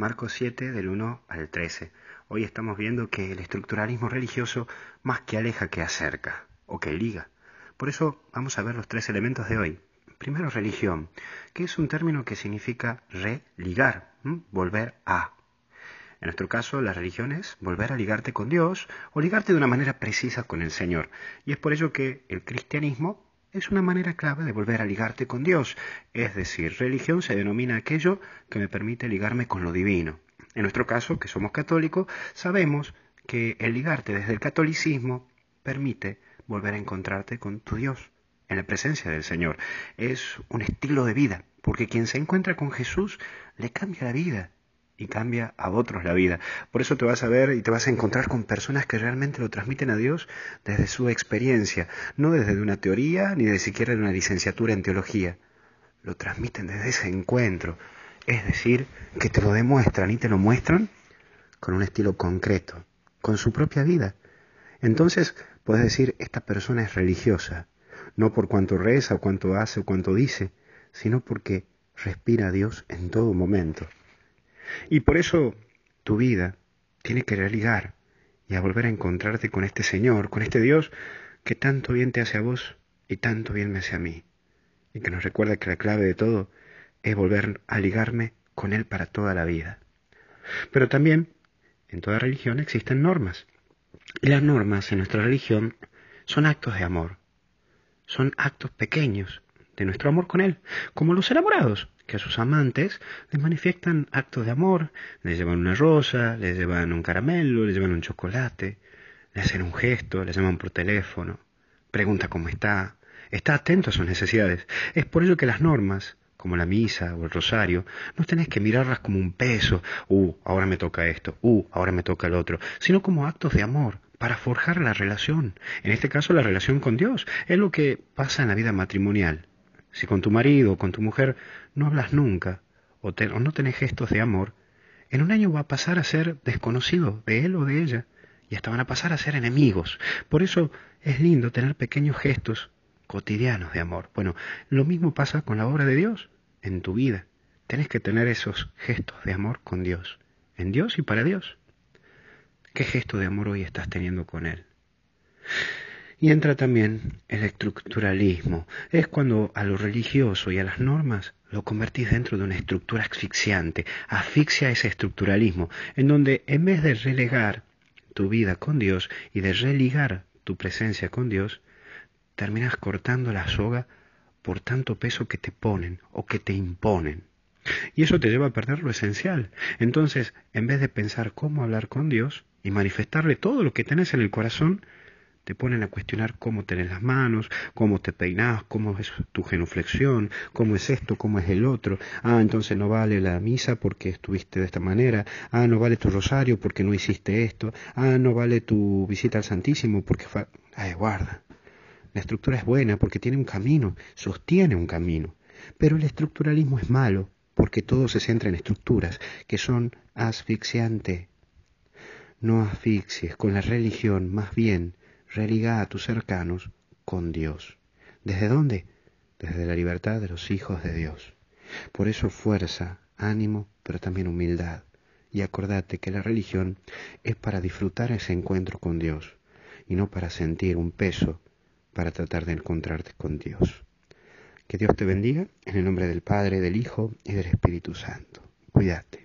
Marcos 7 del 1 al 13. Hoy estamos viendo que el estructuralismo religioso más que aleja que acerca o que liga. Por eso vamos a ver los tres elementos de hoy. Primero, religión, que es un término que significa religar, volver a. En nuestro caso, la religión es volver a ligarte con Dios o ligarte de una manera precisa con el Señor. Y es por ello que el cristianismo es una manera clave de volver a ligarte con Dios. Es decir, religión se denomina aquello que me permite ligarme con lo divino. En nuestro caso, que somos católicos, sabemos que el ligarte desde el catolicismo permite volver a encontrarte con tu Dios, en la presencia del Señor. Es un estilo de vida, porque quien se encuentra con Jesús le cambia la vida y cambia a otros la vida. Por eso te vas a ver y te vas a encontrar con personas que realmente lo transmiten a Dios desde su experiencia, no desde una teoría ni de siquiera de una licenciatura en teología. Lo transmiten desde ese encuentro. Es decir, que te lo demuestran y te lo muestran con un estilo concreto, con su propia vida. Entonces puedes decir, esta persona es religiosa, no por cuanto reza o cuanto hace o cuanto dice, sino porque respira a Dios en todo momento. Y por eso tu vida tiene que religar y a volver a encontrarte con este Señor, con este Dios que tanto bien te hace a vos y tanto bien me hace a mí. Y que nos recuerda que la clave de todo es volver a ligarme con Él para toda la vida. Pero también en toda religión existen normas. Y las normas en nuestra religión son actos de amor. Son actos pequeños de nuestro amor con Él, como los enamorados que a sus amantes les manifiestan actos de amor, les llevan una rosa, les llevan un caramelo, les llevan un chocolate, le hacen un gesto, le llaman por teléfono, pregunta cómo está, está atento a sus necesidades. Es por ello que las normas, como la misa o el rosario, no tenés que mirarlas como un peso, uh, ahora me toca esto, uh, ahora me toca el otro, sino como actos de amor, para forjar la relación, en este caso la relación con Dios. Es lo que pasa en la vida matrimonial. Si con tu marido o con tu mujer no hablas nunca o, no tenés gestos de amor, en un año va a pasar a ser desconocido de él o de ella y hasta van a pasar a ser enemigos. Por eso es lindo tener pequeños gestos cotidianos de amor. Bueno, lo mismo pasa con la obra de Dios en tu vida. Tenés que tener esos gestos de amor con Dios, en Dios y para Dios. ¿Qué gesto de amor hoy estás teniendo con Él? Y entra también el estructuralismo. Es cuando a lo religioso y a las normas lo convertís dentro de una estructura asfixiante. Asfixia ese estructuralismo, en donde en vez de relegar tu vida con Dios y de religar tu presencia con Dios, terminas cortando la soga por tanto peso que te ponen o que te imponen. Y eso te lleva a perder lo esencial. Entonces, en vez de pensar cómo hablar con Dios y manifestarle todo lo que tenés en el corazón, te ponen a cuestionar cómo tenés las manos, cómo te peinás, cómo es tu genuflexión, cómo es esto, cómo es el otro. Ah, entonces no vale la misa porque estuviste de esta manera. Ah, no vale tu rosario porque no hiciste esto. Ah, no vale tu visita al Santísimo porque... Fa... Ay, guarda. La estructura es buena porque tiene un camino, sostiene un camino. Pero el estructuralismo es malo porque todo se centra en estructuras que son asfixiantes. No asfixies con la religión, más bien religa a tus cercanos con Dios. ¿Desde dónde? Desde la libertad de los hijos de Dios. Por eso fuerza, ánimo, pero también humildad. Y acordate que la religión es para disfrutar ese encuentro con Dios y no para sentir un peso para tratar de encontrarte con Dios. Que Dios te bendiga en el nombre del Padre, del Hijo y del Espíritu Santo. Cuídate.